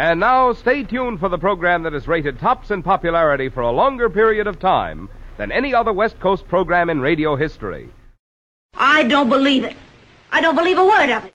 And now, stay tuned for the program that is rated tops in popularity for a longer period of time than any other West Coast program in radio history. I don't believe it. I don't believe a word of it.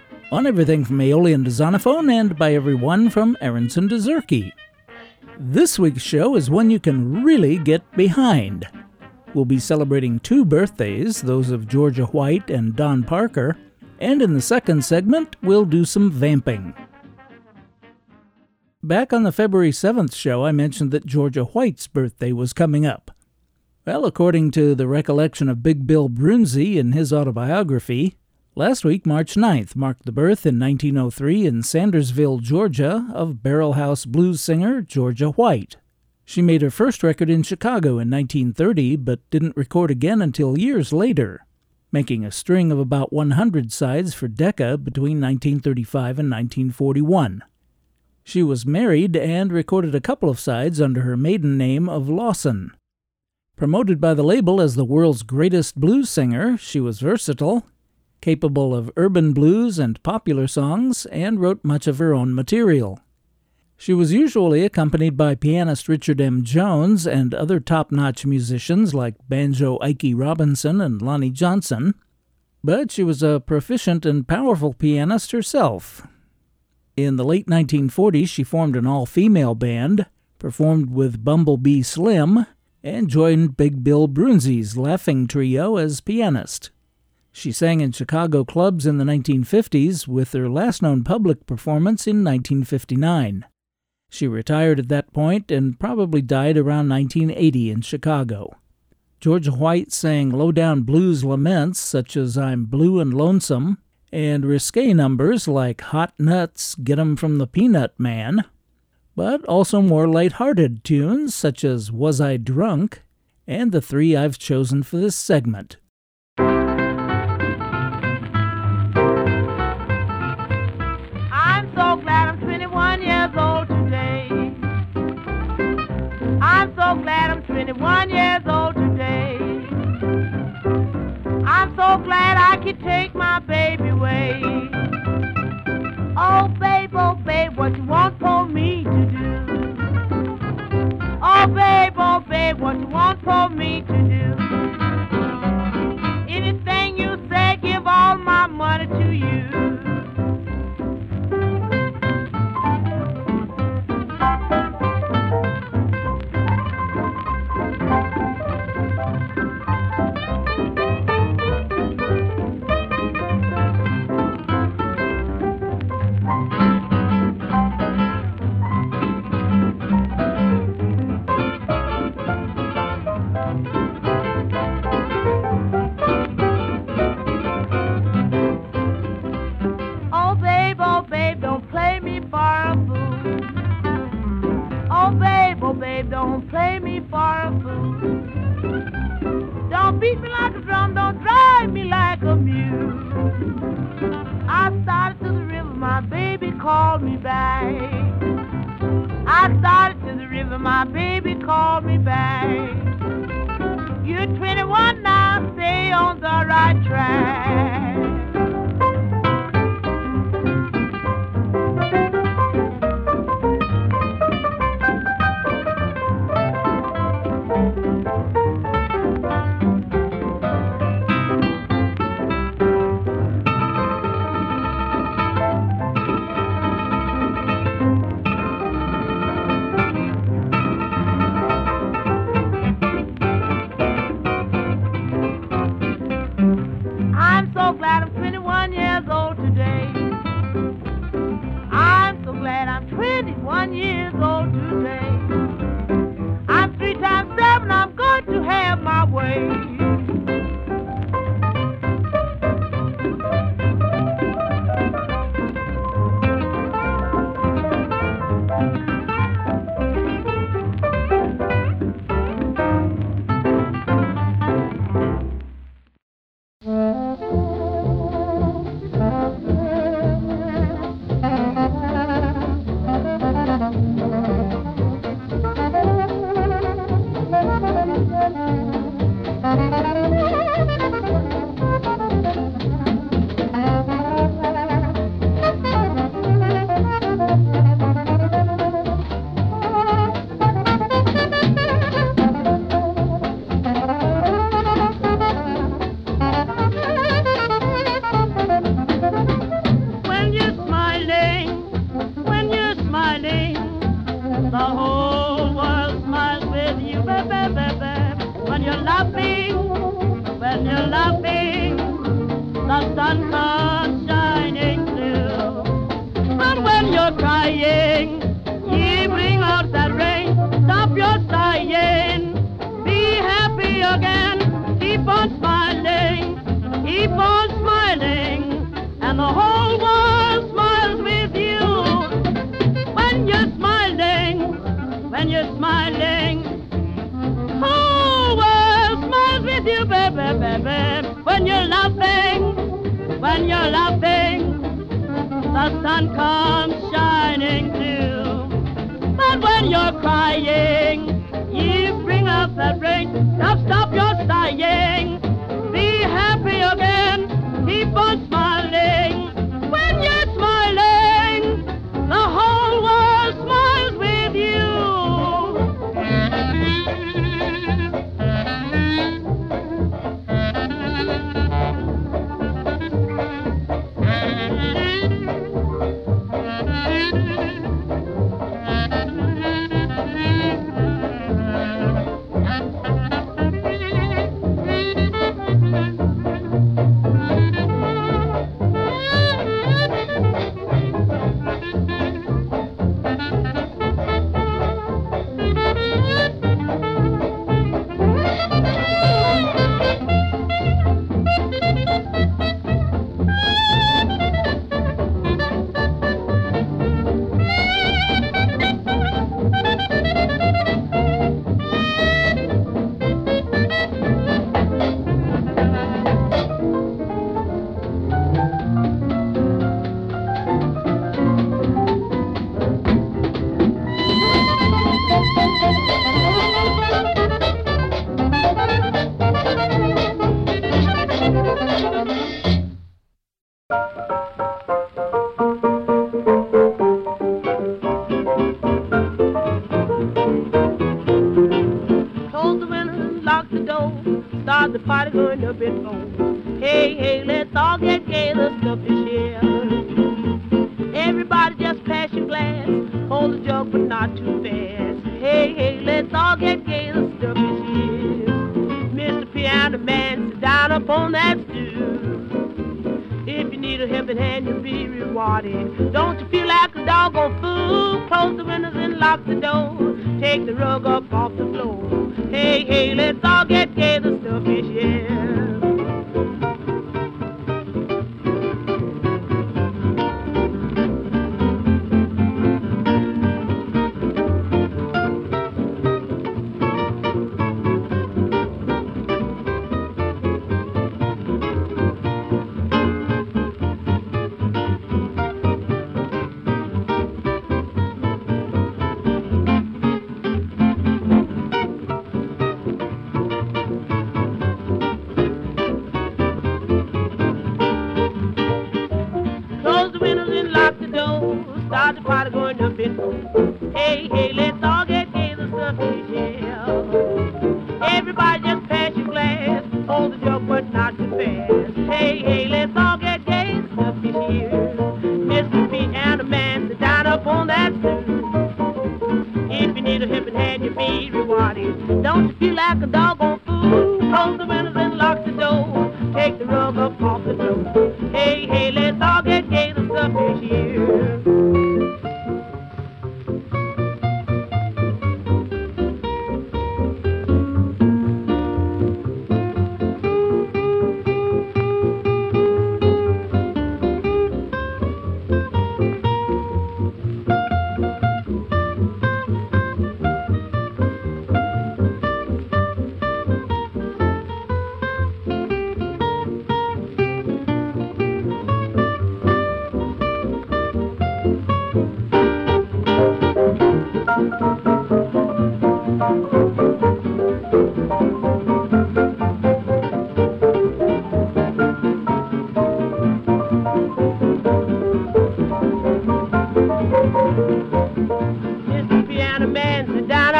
on everything from Aeolian to Zonophone and by everyone from Aronson to Zurke. This week's show is one you can really get behind. We'll be celebrating two birthdays, those of Georgia White and Don Parker, and in the second segment, we'll do some vamping. Back on the February 7th show, I mentioned that Georgia White's birthday was coming up. Well, according to the recollection of Big Bill Broonzy in his autobiography, Last week, March 9th, marked the birth in 1903 in Sandersville, Georgia, of Barrel House blues singer Georgia White. She made her first record in Chicago in 1930, but didn't record again until years later, making a string of about 100 sides for Decca between 1935 and 1941. She was married and recorded a couple of sides under her maiden name of Lawson. Promoted by the label as the world's greatest blues singer, she was versatile capable of urban blues and popular songs, and wrote much of her own material. She was usually accompanied by pianist Richard M. Jones and other top notch musicians like banjo Ikey Robinson and Lonnie Johnson, but she was a proficient and powerful pianist herself. In the late 1940s, she formed an all female band, performed with Bumblebee Slim, and joined Big Bill Broonzy's Laughing Trio as pianist. She sang in Chicago clubs in the 1950s, with her last known public performance in 1959. She retired at that point and probably died around 1980 in Chicago. Georgia White sang low down blues laments such as I'm Blue and Lonesome, and risque numbers like Hot Nuts, Get 'em from the Peanut Man, but also more light-hearted tunes such as Was I Drunk, and the three I've chosen for this segment. So today I'm so glad I'm 21 years old today. I'm so glad I could take my baby away. Oh, babe, oh, babe, what you want for me to do? Oh, babe, oh, babe, what you want for me to do?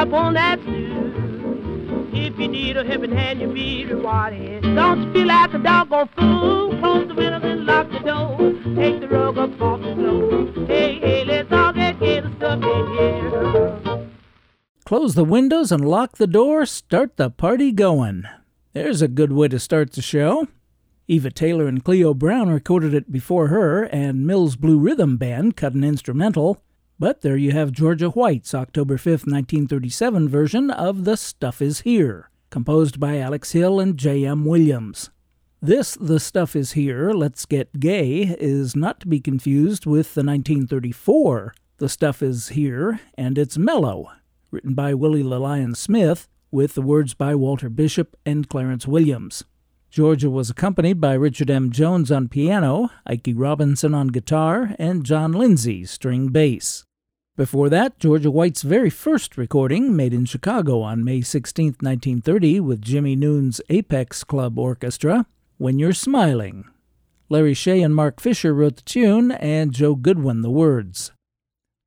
up on that stool. If you need a helping hand, you'll be rewarded. Don't you feel like a doggone fool? Close the window and lock the door. Take the rug up off the floor. Hey, hey, let's all get together, stuff in here. Close the windows and lock the door. Start the party going. There's a good way to start the show. Eva Taylor and Cleo Brown recorded it before her, and Mills Blue Rhythm Band cut an instrumental. But there you have Georgia White's October 5, 1937 version of The Stuff Is Here, composed by Alex Hill and J.M. Williams. This The Stuff Is Here, Let's Get Gay, is not to be confused with the 1934 The Stuff Is Here, and it's mellow, written by Willie the Lion Smith, with the words by Walter Bishop and Clarence Williams. Georgia was accompanied by Richard M. Jones on piano, Ike Robinson on guitar, and John Lindsay string bass. Before that, Georgia White's very first recording, made in Chicago on May 16, 1930, with Jimmie Noone's Apex Club Orchestra, When You're Smiling. Larry Shay and Mark Fisher wrote the tune, and Joe Goodwin the words.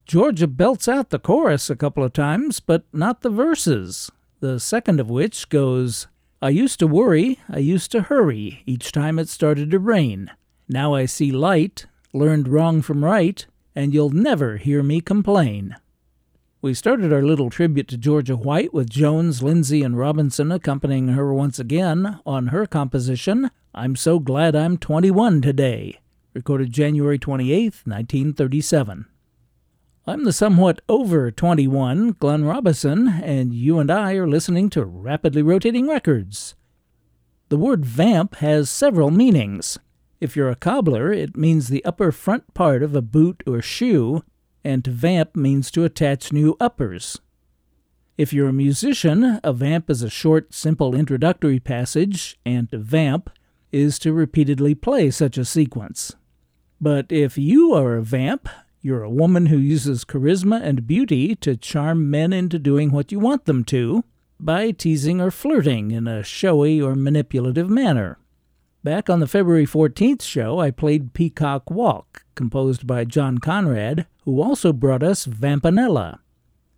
Georgia belts out the chorus a couple of times, but not the verses, the second of which goes, I used to worry, I used to hurry each time it started to rain. Now I see light, learned wrong from right, and you'll never hear me complain. We started our little tribute to Georgia White with Jones, Lindsay, and Robinson accompanying her once again on her composition, I'm So Glad I'm 21 Today, recorded January 28, 1937. I'm the somewhat over 21 Glenn Robison, and you and I are listening to Rapidly Rotating Records. The word vamp has several meanings. If you're a cobbler, it means the upper front part of a boot or shoe, and to vamp means to attach new uppers. If you're a musician, a vamp is a short, simple introductory passage, and to vamp is to repeatedly play such a sequence. But if you are a vamp, you're a woman who uses charisma and beauty to charm men into doing what you want them to by teasing or flirting in a showy or manipulative manner. Back on the February 14th show, I played Peacock Walk, composed by John Conrad, who also brought us Vampanella.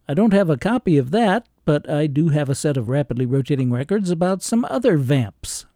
I don't have a copy of that, but I do have a set of rapidly rotating records about some other vamps.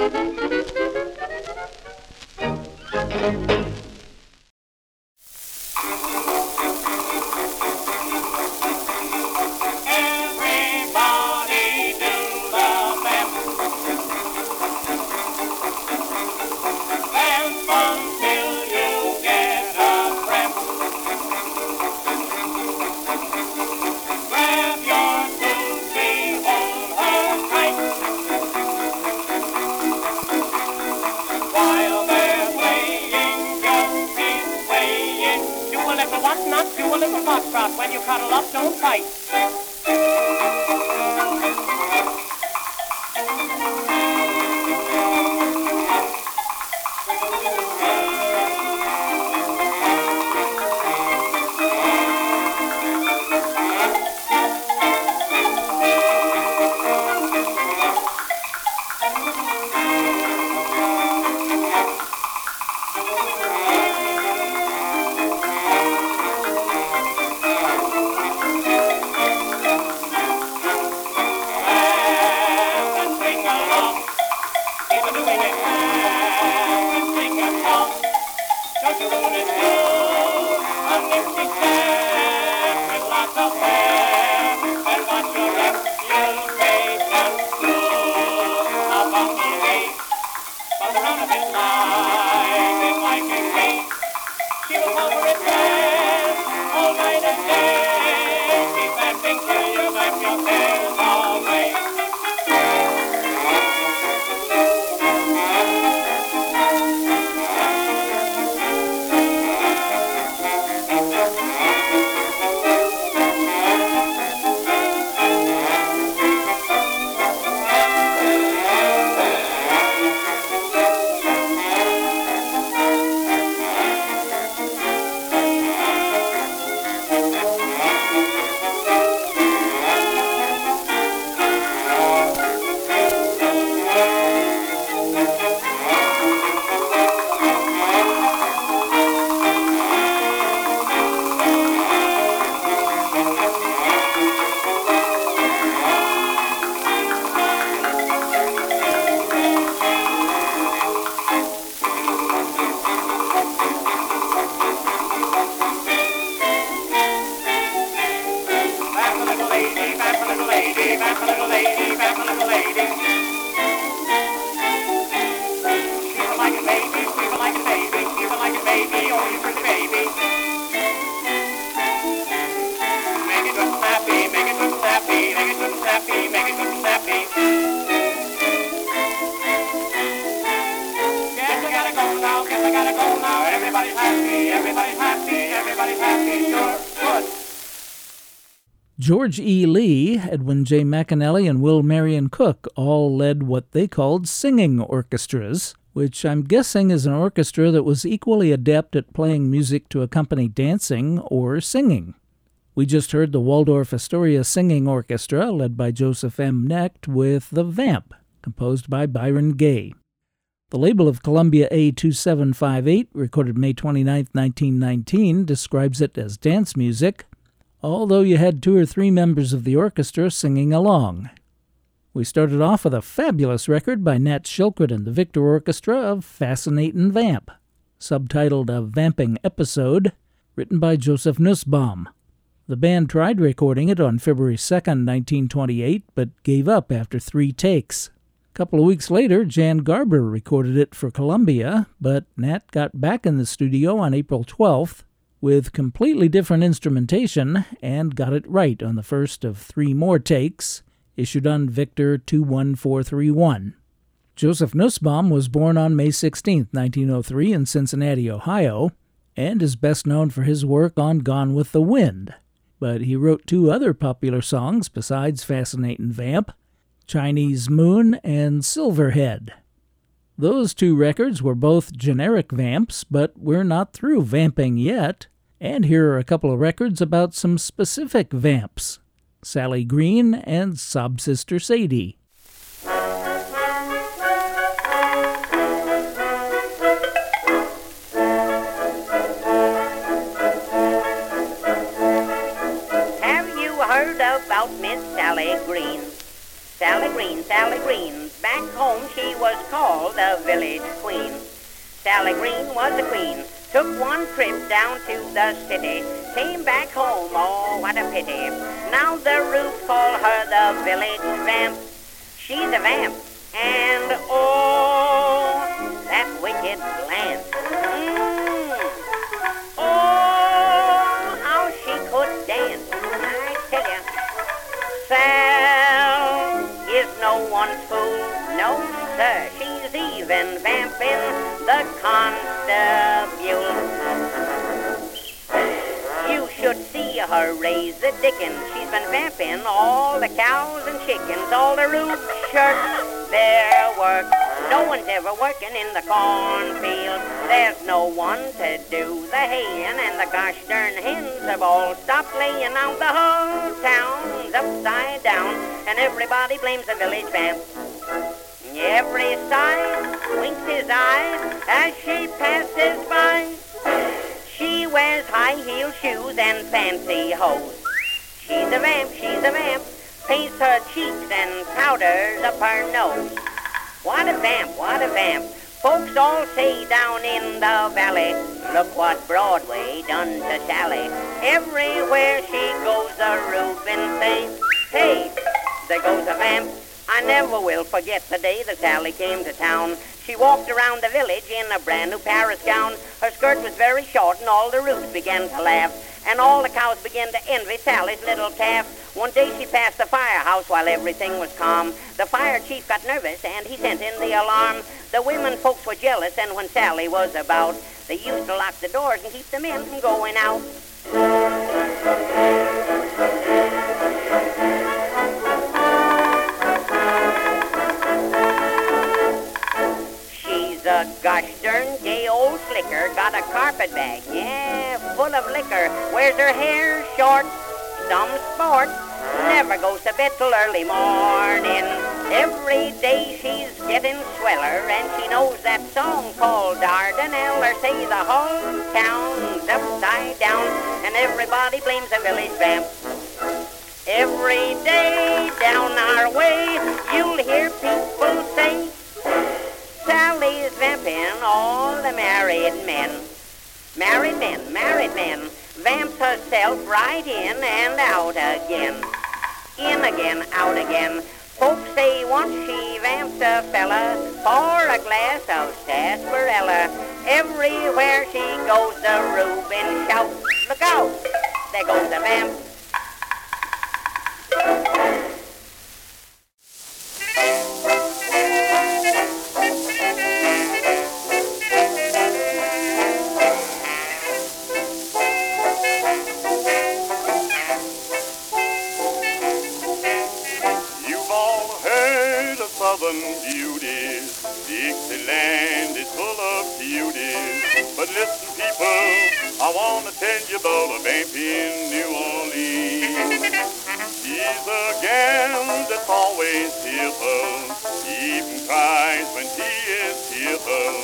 thank you Yeah. J. McAnally, and Will Marion Cook all led what they called singing orchestras, which I'm guessing is an orchestra that was equally adept at playing music to accompany dancing or singing. We just heard the Waldorf Astoria Singing Orchestra, led by Joseph M. Knecht, with The Vamp, composed by Byron Gay. The label of Columbia A2758, recorded May 29, 1919, describes it as dance music, although you had two or three members of the orchestra singing along. We started off with a fabulous record by Nat Shilkret and the Victor Orchestra of Fascinatin' Vamp, subtitled A Vamping Episode, written by Joseph Nussbaum. The band tried recording it on February 2, 1928, but gave up after three takes. A couple of weeks later, Jan Garber recorded it for Columbia, but Nat got back in the studio on April 12th with completely different instrumentation and got it right on the first of three more takes, issued on Victor 21431. Joseph Nussbaum was born on May 16, 1903, in Cincinnati, Ohio, and is best known for his work on Gone with the Wind. But he wrote two other popular songs besides Fascinatin' Vamp Chinese Moon and Silverhead. Those two records were both generic vamps, but we're not through vamping yet. And here are a couple of records about some specific vamps Sally Green and Sob Sister Sadie. Have you heard about Miss Sally Green? Sally Green, Sally Green. Back home she was called the village queen. Sally Green was a queen. Took one trip down to the city. Came back home, oh, what a pity. Now the roof call her the village vamp. She's a vamp. And oh, that wicked glance. Mm. Oh, how she could dance. I tell ya. Sal is no one's fool. Sir. She's even vamping the constable. You should see her raise the dickens. She's been vamping all the cows and chickens, all the roof shirts, their work. No one's ever working in the cornfield. There's no one to do the haying, and the gosh darn hens have all stopped laying out. The whole town's upside down, and everybody blames the village vamp. Every side winks his eyes as she passes by. She wears high heel shoes and fancy hose. She's a vamp, she's a vamp, paints her cheeks and powders up her nose. What a vamp, what a vamp. Folks all say down in the valley, look what Broadway done to Sally. Everywhere she goes, the Reuben say, hey, there goes a vamp. I never will forget the day that Sally came to town. She walked around the village in a brand new Paris gown. Her skirt was very short and all the roots began to laugh. And all the cows began to envy Sally's little calf. One day she passed the firehouse while everything was calm. The fire chief got nervous and he sent in the alarm. The women folks were jealous and when Sally was about, they used to lock the doors and keep the men from going out. A gosh darn gay old slicker, got a carpet bag, yeah, full of liquor. Wears her hair short, some sport. Never goes to bed till early morning. Every day she's getting sweller, and she knows that song called Dardanella. Say the whole town's upside down, and everybody blames the village vamp. Every day down our way, right in and out again. In again, out again. Folks say once she vamps a fella for a glass of sarsaparilla. Everywhere she goes, the Reuben shouts, look out, there goes the vamp. Heard of Southern beauties. Dixieland is full of beauties. But listen, people, I want to tell you about a vamp in New Orleans. She's a gal that's always tearful, even cries when she is tearful.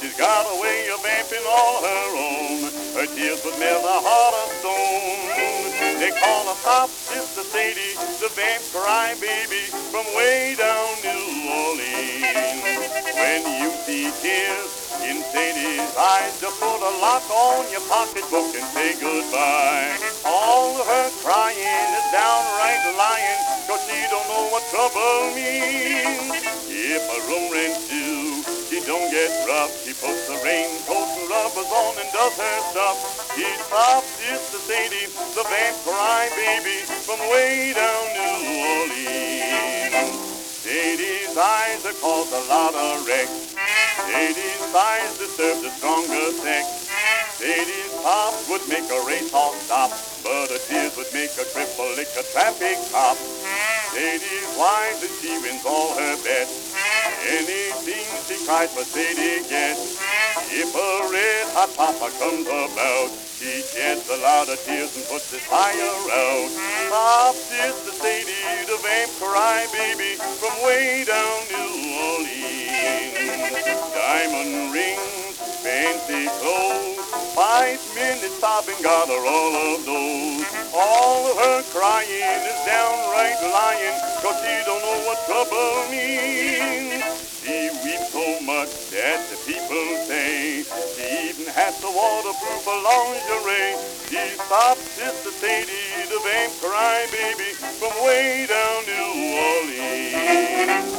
She's got a way of vamping all her own. Her tears would melt a heart of stone. They call her Sob Sister Sadie, the vamp cry baby from way down New Orleans. When you see tears in Sadie's eyes, just put a lock on your pocketbook and say goodbye. All her crying is downright lying, cause she don't know what trouble means. If a room rent due, she don't get rough. She puts the raincoat and rubbers on and does her stuff. She's Sob Sister Sadie, the vamp cry baby from way down New Orleans. Sadie's eyes have caused a lot of wrecks. Sadie's eyes disturb the stronger sex. Sadie's pop would make a racehorse stop, but her tears would make a cripple lick a traffic cop. Sadie's wise and she wins all her bets. Anything she cries for Sadie gets. If a red hot papa comes about, she sheds a lot of tears and puts his fire out. Sob Sister Sadie, the vamp cry baby from way down New Orleans. Diamond rings, fancy clothes, five minutes stopping got her all of those. All of her crying is downright lying, cause she don't know what trouble means. She weeps so much that the people has to waterproof lingerie. Stops Sister Sadie, the vamp cry baby, from way down New Orleans.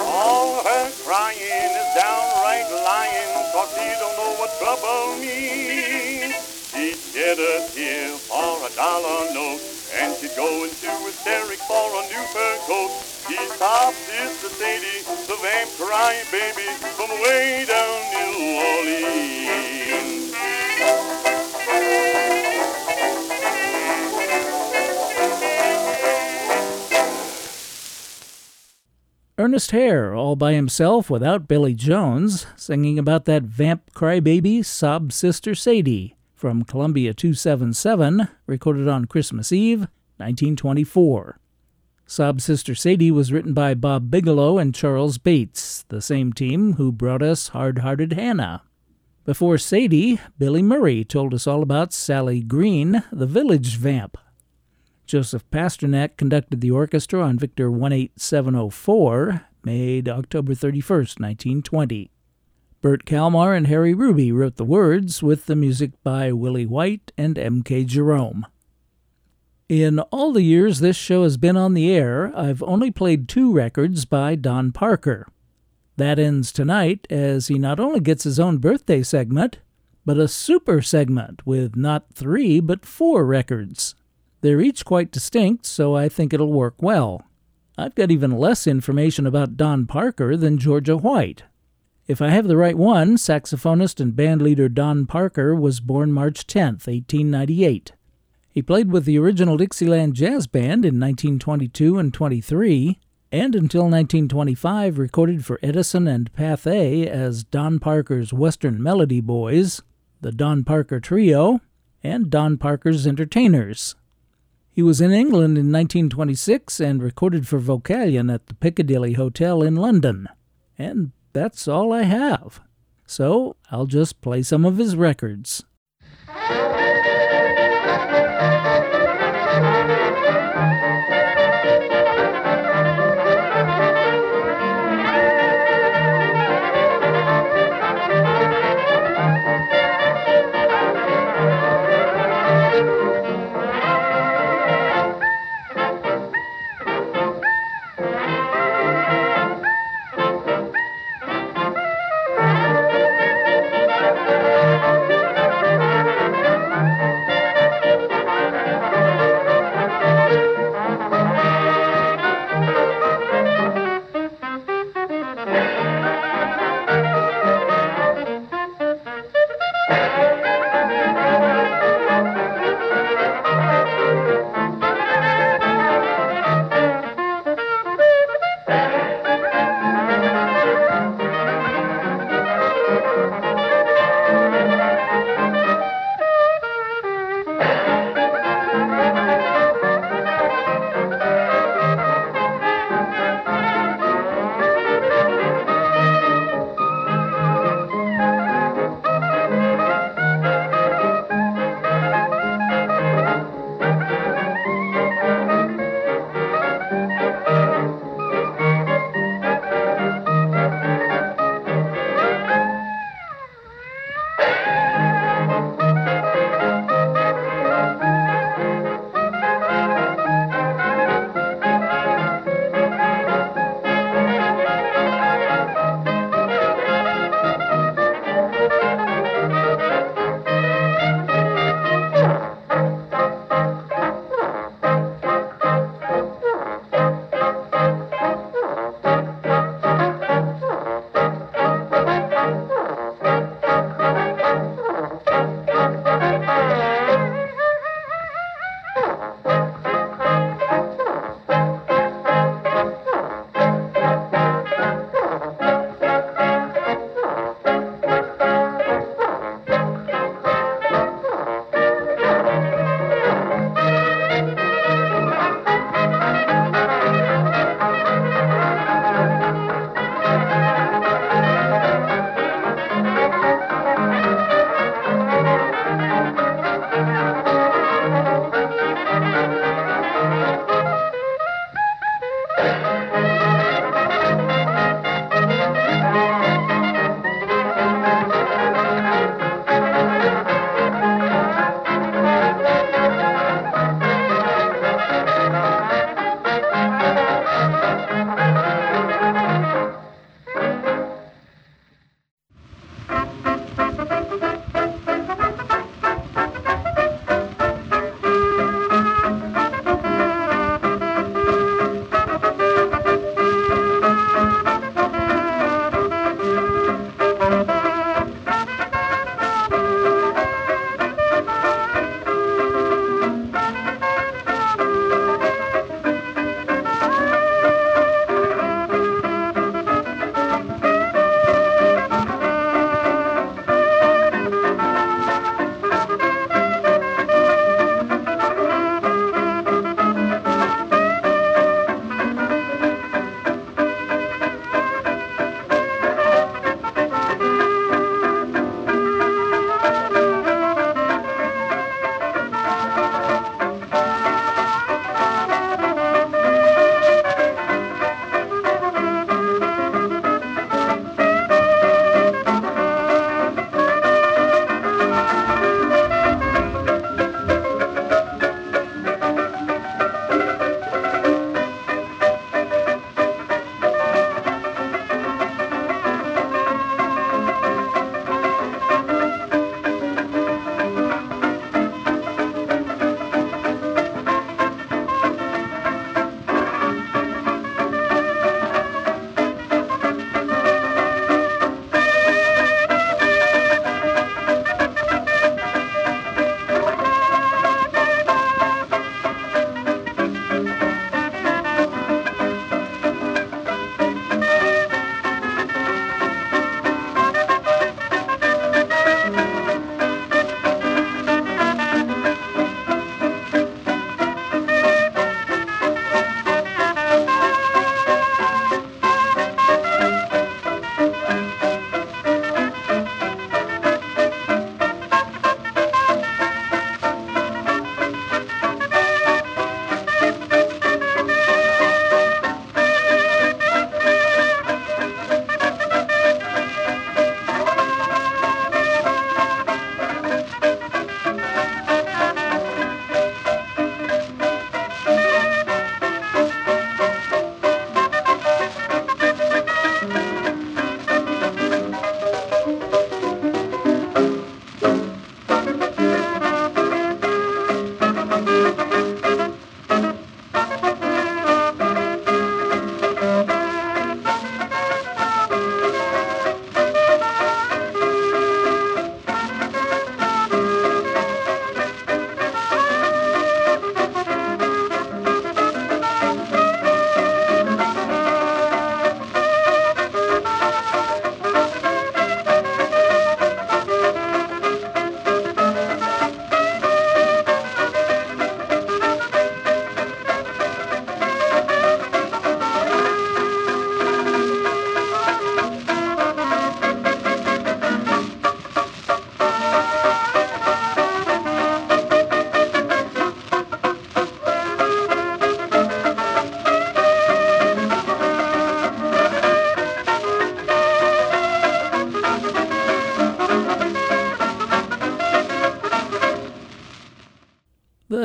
All her crying is downright lying, cause she don't know what trouble means. Shed a tear for a dollar note, and she going to hysterics for a new fur coat. He stops Sister Sadie, the vamp crying baby, from way down New Orleans. Ernest Hare, all by himself without Billy Jones, singing about that vamp crybaby, Sob Sister Sadie, from Columbia 277, recorded on Christmas Eve, 1924. Sob Sister Sadie was written by Bob Bigelow and Charles Bates, the same team who brought us Hard Hearted Hannah. Before Sadie, Billy Murray told us all about Sally Green, the village vamp. Josef Pasternack conducted the orchestra on Victor 18704, made October 31, 1920. Bert Kalmar and Harry Ruby wrote the words, with the music by Willie White and M.K. Jerome. In all the years this show has been on the air, I've only played two records by Don Parker. That ends tonight as he not only gets his own birthday segment, but a super segment with not three but four records. They're each quite distinct, so I think it'll work well. I've got even less information about Don Parker than Georgia White. If I have the right one, saxophonist and bandleader Don Parker was born March 10, 1898. He played with the original Dixieland Jazz Band in 1922 and 23, and until 1925 recorded for Edison and Pathé as Don Parker's Western Melody Boys, the Don Parker Trio, and Don Parker's Entertainers. He was in England in 1926 and recorded for Vocalion at the Piccadilly Hotel in London. And that's all I have. So I'll just play some of his records.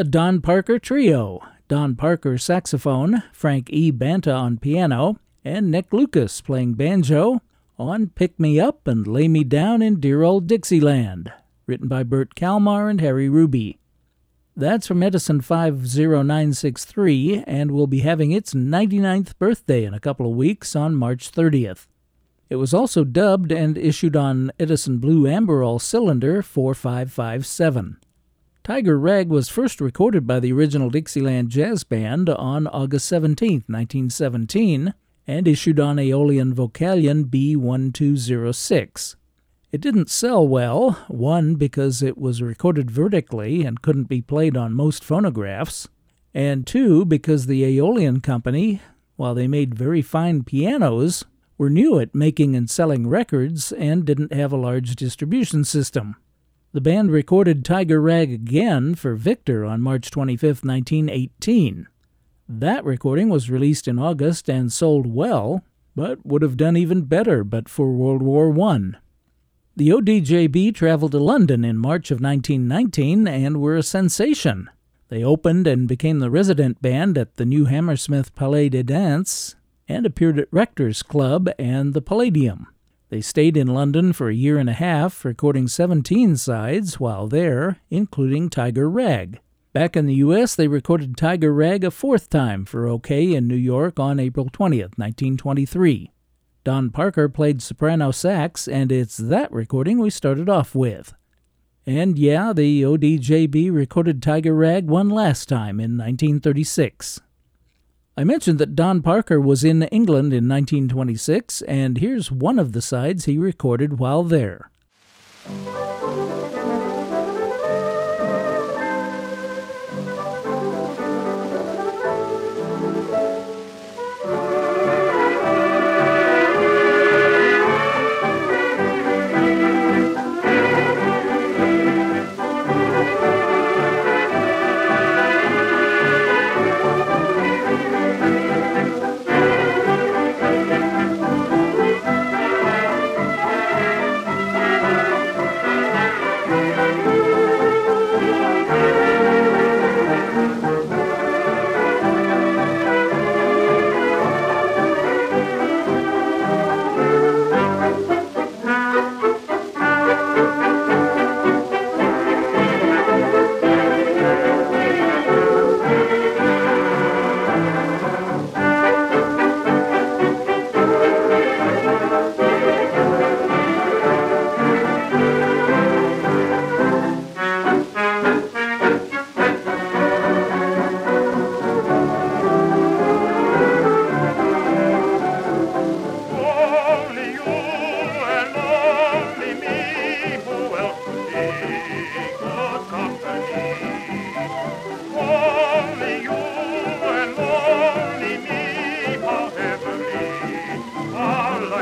Don Parker Trio. Don Parker saxophone, Frank E. Banta on piano, and Nick Lucas playing banjo on Pick Me Up and Lay Me Down in Dear Old Dixieland, written by Bert Kalmar and Harry Ruby. That's from Edison 50963 and will be having its 99th birthday in a couple of weeks on March 30th. It was also dubbed and issued on Edison Blue Amberol Cylinder 4557. Tiger Rag was first recorded by the original Dixieland Jazz Band on August 17, 1917, and issued on Aeolian Vocalion B1206. It didn't sell well, one, because it was recorded vertically and couldn't be played on most phonographs, and two, because the Aeolian Company, while they made very fine pianos, were new at making and selling records and didn't have a large distribution system. The band recorded Tiger Rag again for Victor on March 25, 1918. That recording was released in August and sold well, but would have done even better but for World War I. The ODJB traveled to London in March of 1919 and were a sensation. They opened and became the resident band at the new Hammersmith Palais de Danse and appeared at Rector's Club and the Palladium. They stayed in London for a year and a half, recording 17 sides while there, including Tiger Rag. Back in the U.S., they recorded Tiger Rag a fourth time for OKeh in New York on April 20th, 1923. Don Parker played soprano sax, and it's that recording we started off with. And yeah, the ODJB recorded Tiger Rag one last time in 1936. I mentioned that Don Parker was in England in 1926, and here's one of the sides he recorded while there.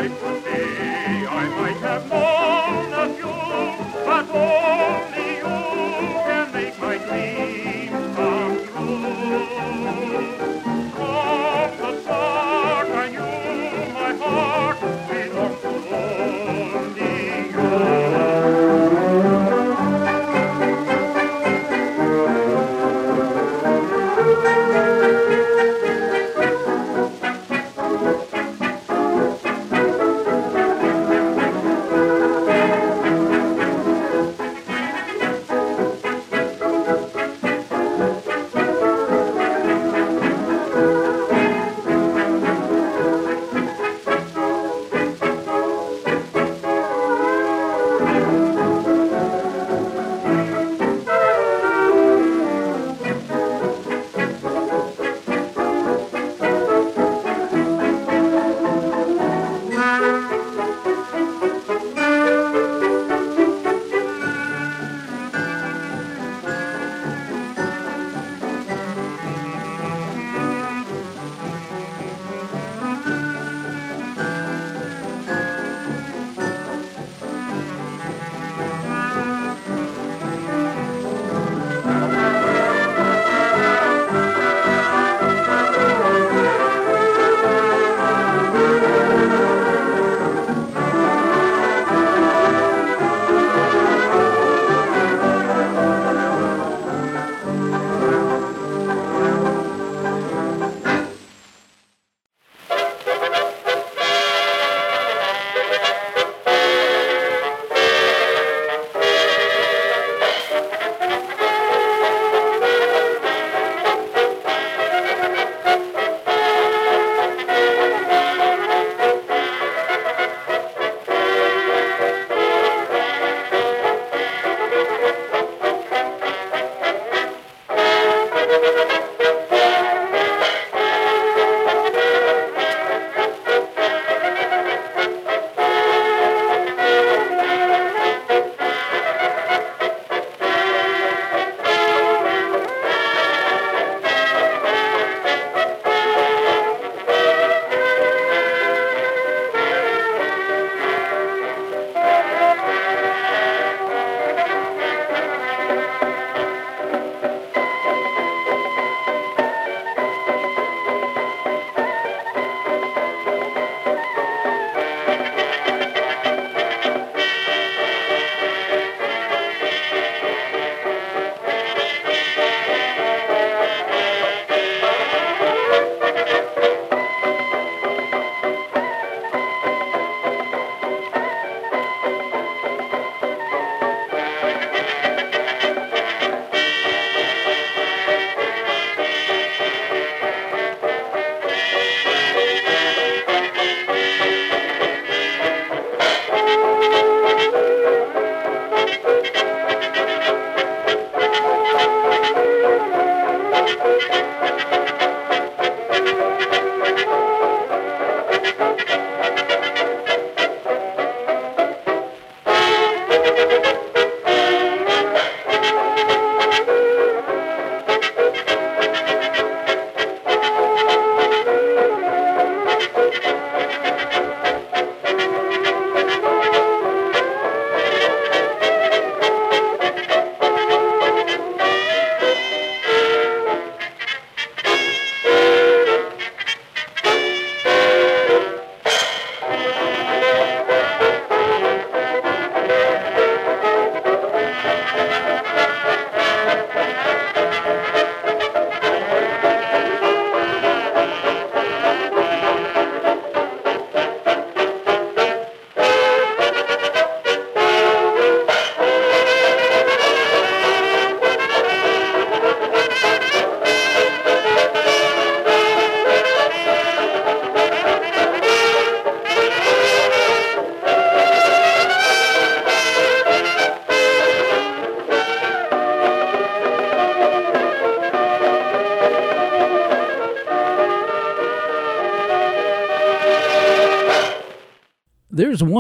Life would be. I might have known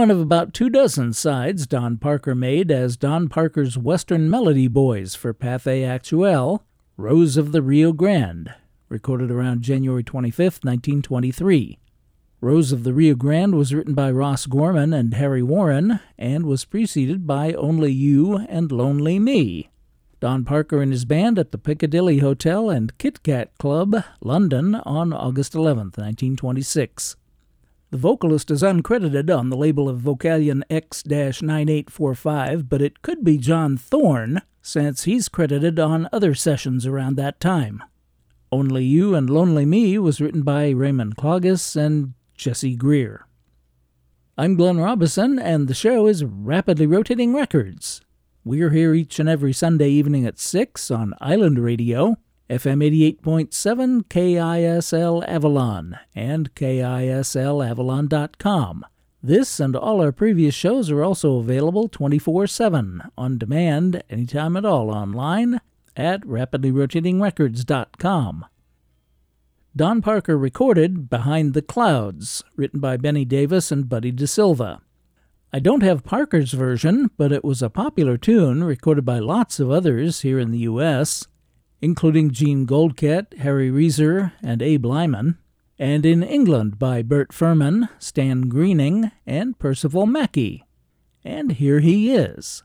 one of about two dozen sides Don Parker made as Don Parker's Western Melody Boys for Pathé Actuelle, Rose of the Rio Grande, recorded around January 25, 1923. Rose of the Rio Grande was written by Ross Gorman and Harry Warren and was preceded by Only You and Lonely Me. Don Parker and his band at the Piccadilly Hotel and Kit Kat Club, London, on August 11, 1926. The vocalist is uncredited on the label of Vocalion X 9845, but it could be John Thorne, since he's credited on other sessions around that time. Only You and Lonely Me was written by Raymond Klages and Jesse Greer. I'm Glenn Robison, and the show is Rapidly Rotating Records. We're here each and every Sunday evening at 6 on Island Radio FM 88.7 KISL Avalon and KISLAvalon.com. This and all our previous shows are also available 24 7 on demand anytime at all online at rapidlyrotatingrecords.com. Don Parker recorded Behind the Clouds, written by Benny Davis and Buddy DeSylva. I don't have Parker's version, but it was a popular tune recorded by lots of others here in the U.S including Gene Goldkette, Harry Reser, and Abe Lyman, and in England by Bert Firman, Stan Greening, and Percival Mackey. And here he is.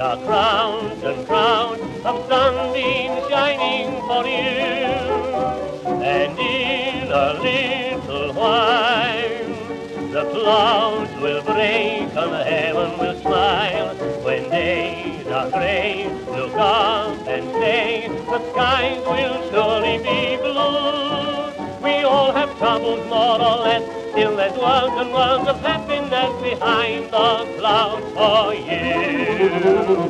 are crowned and crowned of sunbeams shining for you. And in a little while, the clouds will break and heaven will smile. When days are gray, look up and say, the skies will surely be blue. We all have troubles more or less, still there's worlds and worlds of happiness stands behind the clouds for you.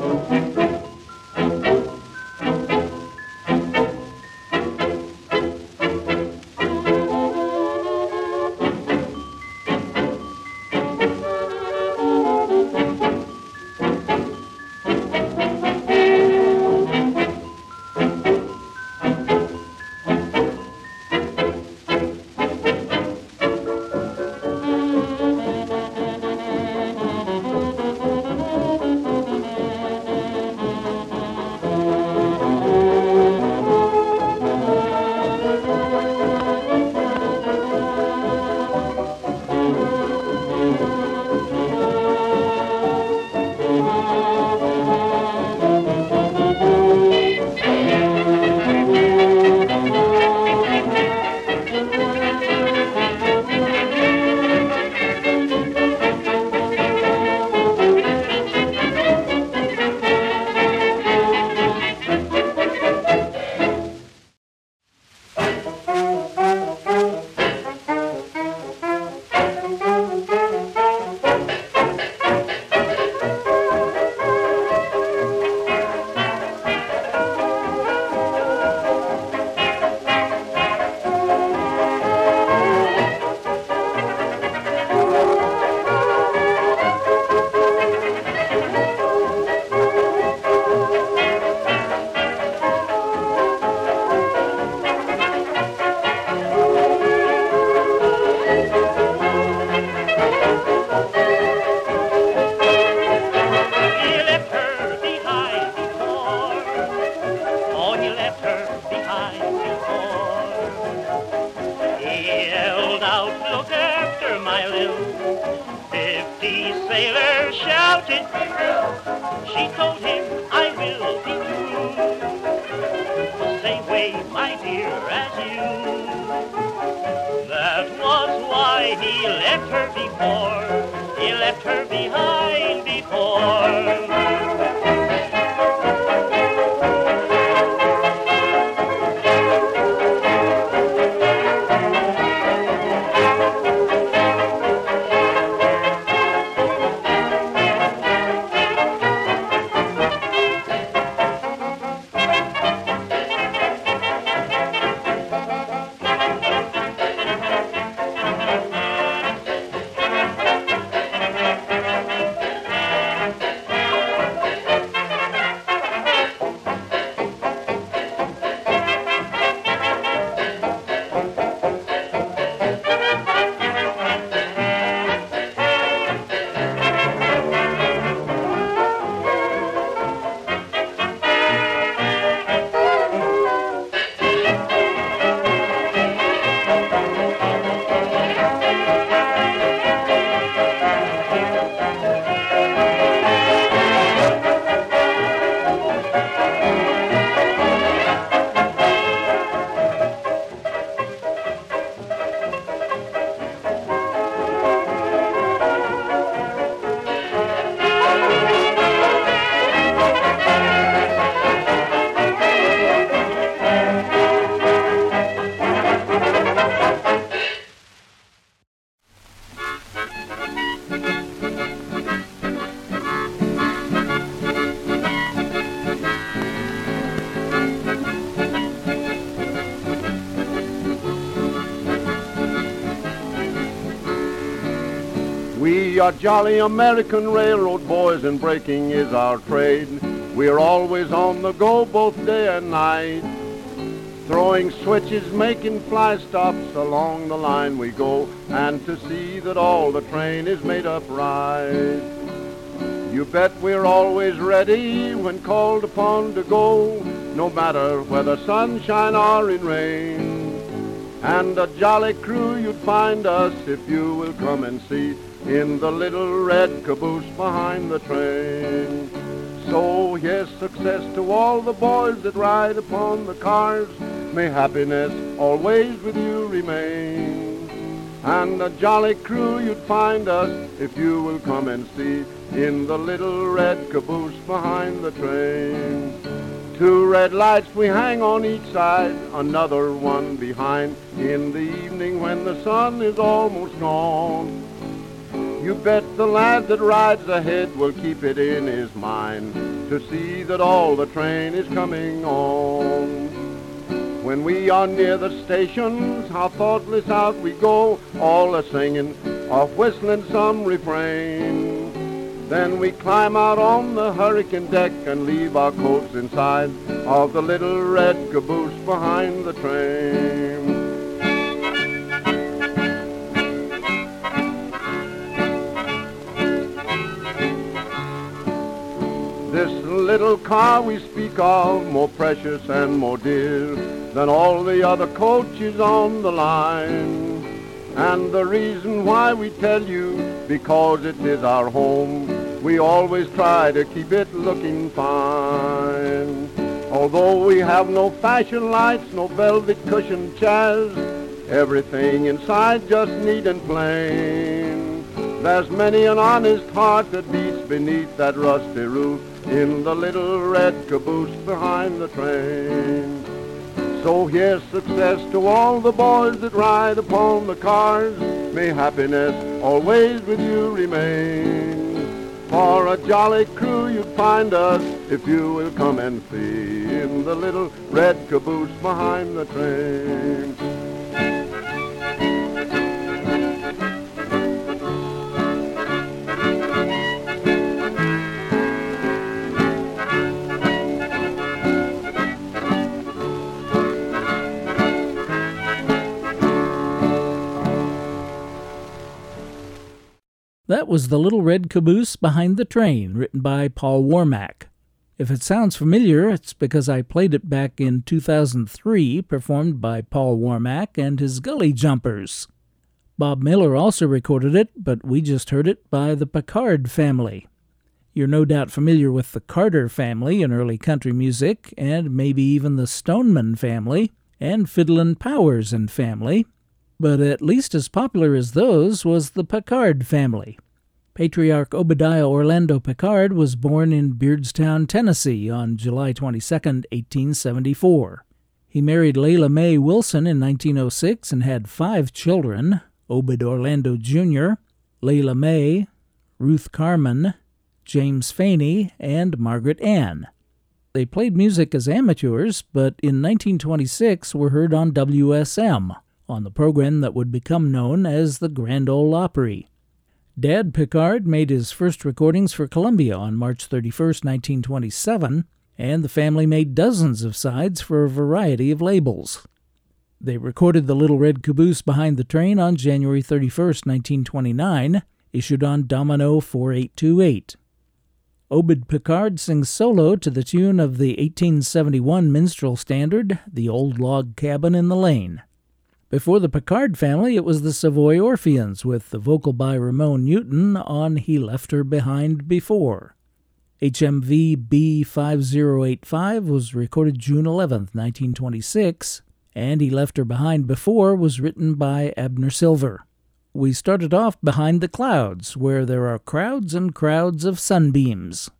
Jolly American railroad boys and breaking is our trade. We're always on the go both day and night. Throwing switches, making fly stops along the line we go and to see that all the train is made up right. You bet we're always ready when called upon to go, no matter whether sunshine or in rain. And a jolly crew you'd find us if you will come and see in the little red caboose behind the train. So here's success to all the boys that ride upon the cars. May happiness always with you remain. And a jolly crew you'd find us if you will come and see in the little red caboose behind the train. Two red lights we hang on each side, another one behind in the evening when the sun is almost gone. You bet the lad that rides ahead will keep it in his mind to see that all the train is coming on. When we are near the stations, how thoughtless out we go, all a singing or whistling some refrain. Then we climb out on the hurricane deck and leave our coats inside of the little red caboose behind the train. Little car we speak of, more precious and more dear than all the other coaches on the line. And the reason why we tell you, because it is our home, we always try to keep it looking fine. Although we have no fashion lights, no velvet cushion chairs, everything inside just neat and plain. There's many an honest heart that beats beneath that rusty roof in the little red caboose behind the train. So here's success to all the boys that ride upon the cars. May happiness always with you remain. For a jolly crew you'd find us if you will come and see in the little red caboose behind the train. That was The Little Red Caboose Behind the Train, written by Paul Warmack. If it sounds familiar, it's because I played it back in 2003, performed by Paul Warmack and his Gully Jumpers. Bob Miller also recorded it, but we just heard it by the Pickard family. You're no doubt familiar with the Carter family in early country music, and maybe even the Stoneman family, and Fiddlin' Powers and family, but at least as popular as those was the Pickard family. Patriarch Obadiah Orlando Pickard was born in Beardstown, Tennessee on July 22, 1874. He married Layla Mae Wilson in 1906 and had five children Obed Orlando Jr., Layla Mae, Ruth Carmen, James Faney, and Margaret Ann. They played music as amateurs, but in 1926 were heard on WSM, on the program that would become known as the Grand Ole Opry. Dad Pickard made his first recordings for Columbia on March 31, 1927, and the family made dozens of sides for a variety of labels. They recorded The Little Red Caboose Behind the Train on January 31, 1929, issued on Domino 4828. Obed Pickard sings solo to the tune of the 1871 minstrel standard, The Old Log Cabin in the Lane. Before the Pickard family, it was the Savoy Orpheans with the vocal by Ramon Newton on He Left Her Behind Before. HMV B5085 was recorded June 11, 1926, and He Left Her Behind Before was written by Abner Silver. We started off behind the clouds, where there are crowds and crowds of sunbeams.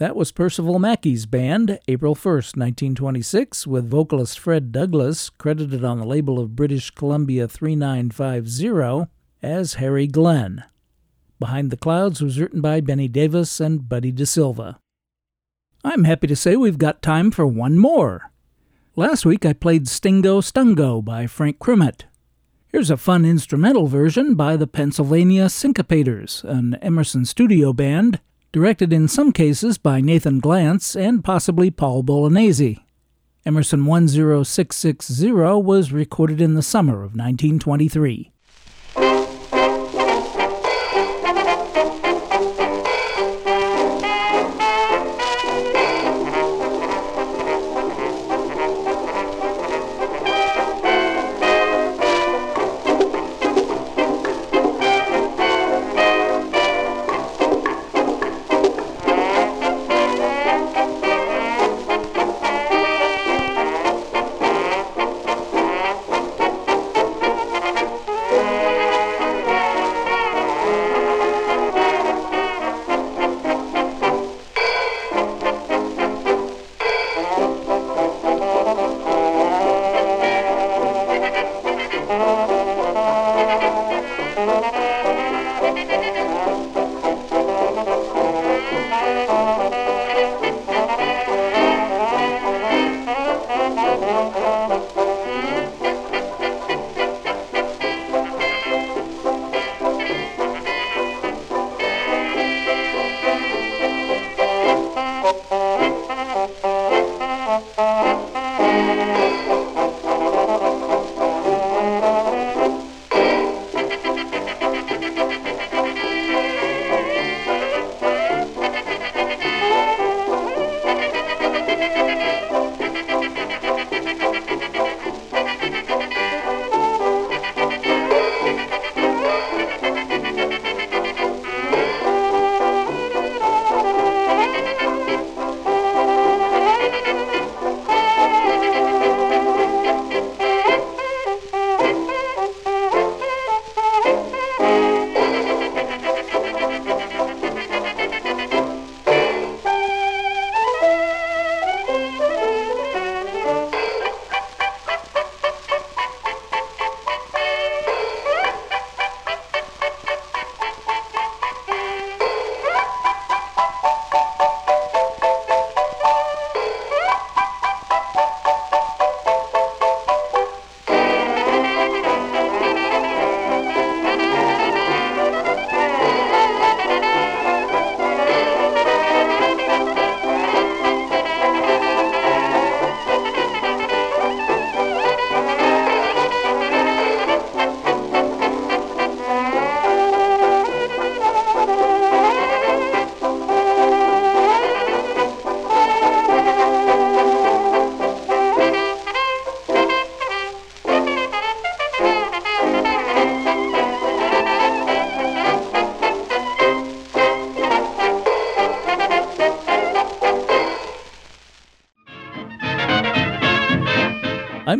That was Percival Mackey's band, April 1st, 1926, with vocalist Fred Douglas, credited on the label of British Columbia 3950 as Harry Glenn. Behind the Clouds was written by Benny Davis and Buddy DeSylva. I'm happy to say we've got time for one more. Last week I played Stingo Stungo by Frank Crumit. Here's a fun instrumental version by the Pennsylvania Syncopators, an Emerson studio band, directed in some cases by Nathan Glantz and possibly Paul Bolognese. Emerson 10660 was recorded in the summer of 1923.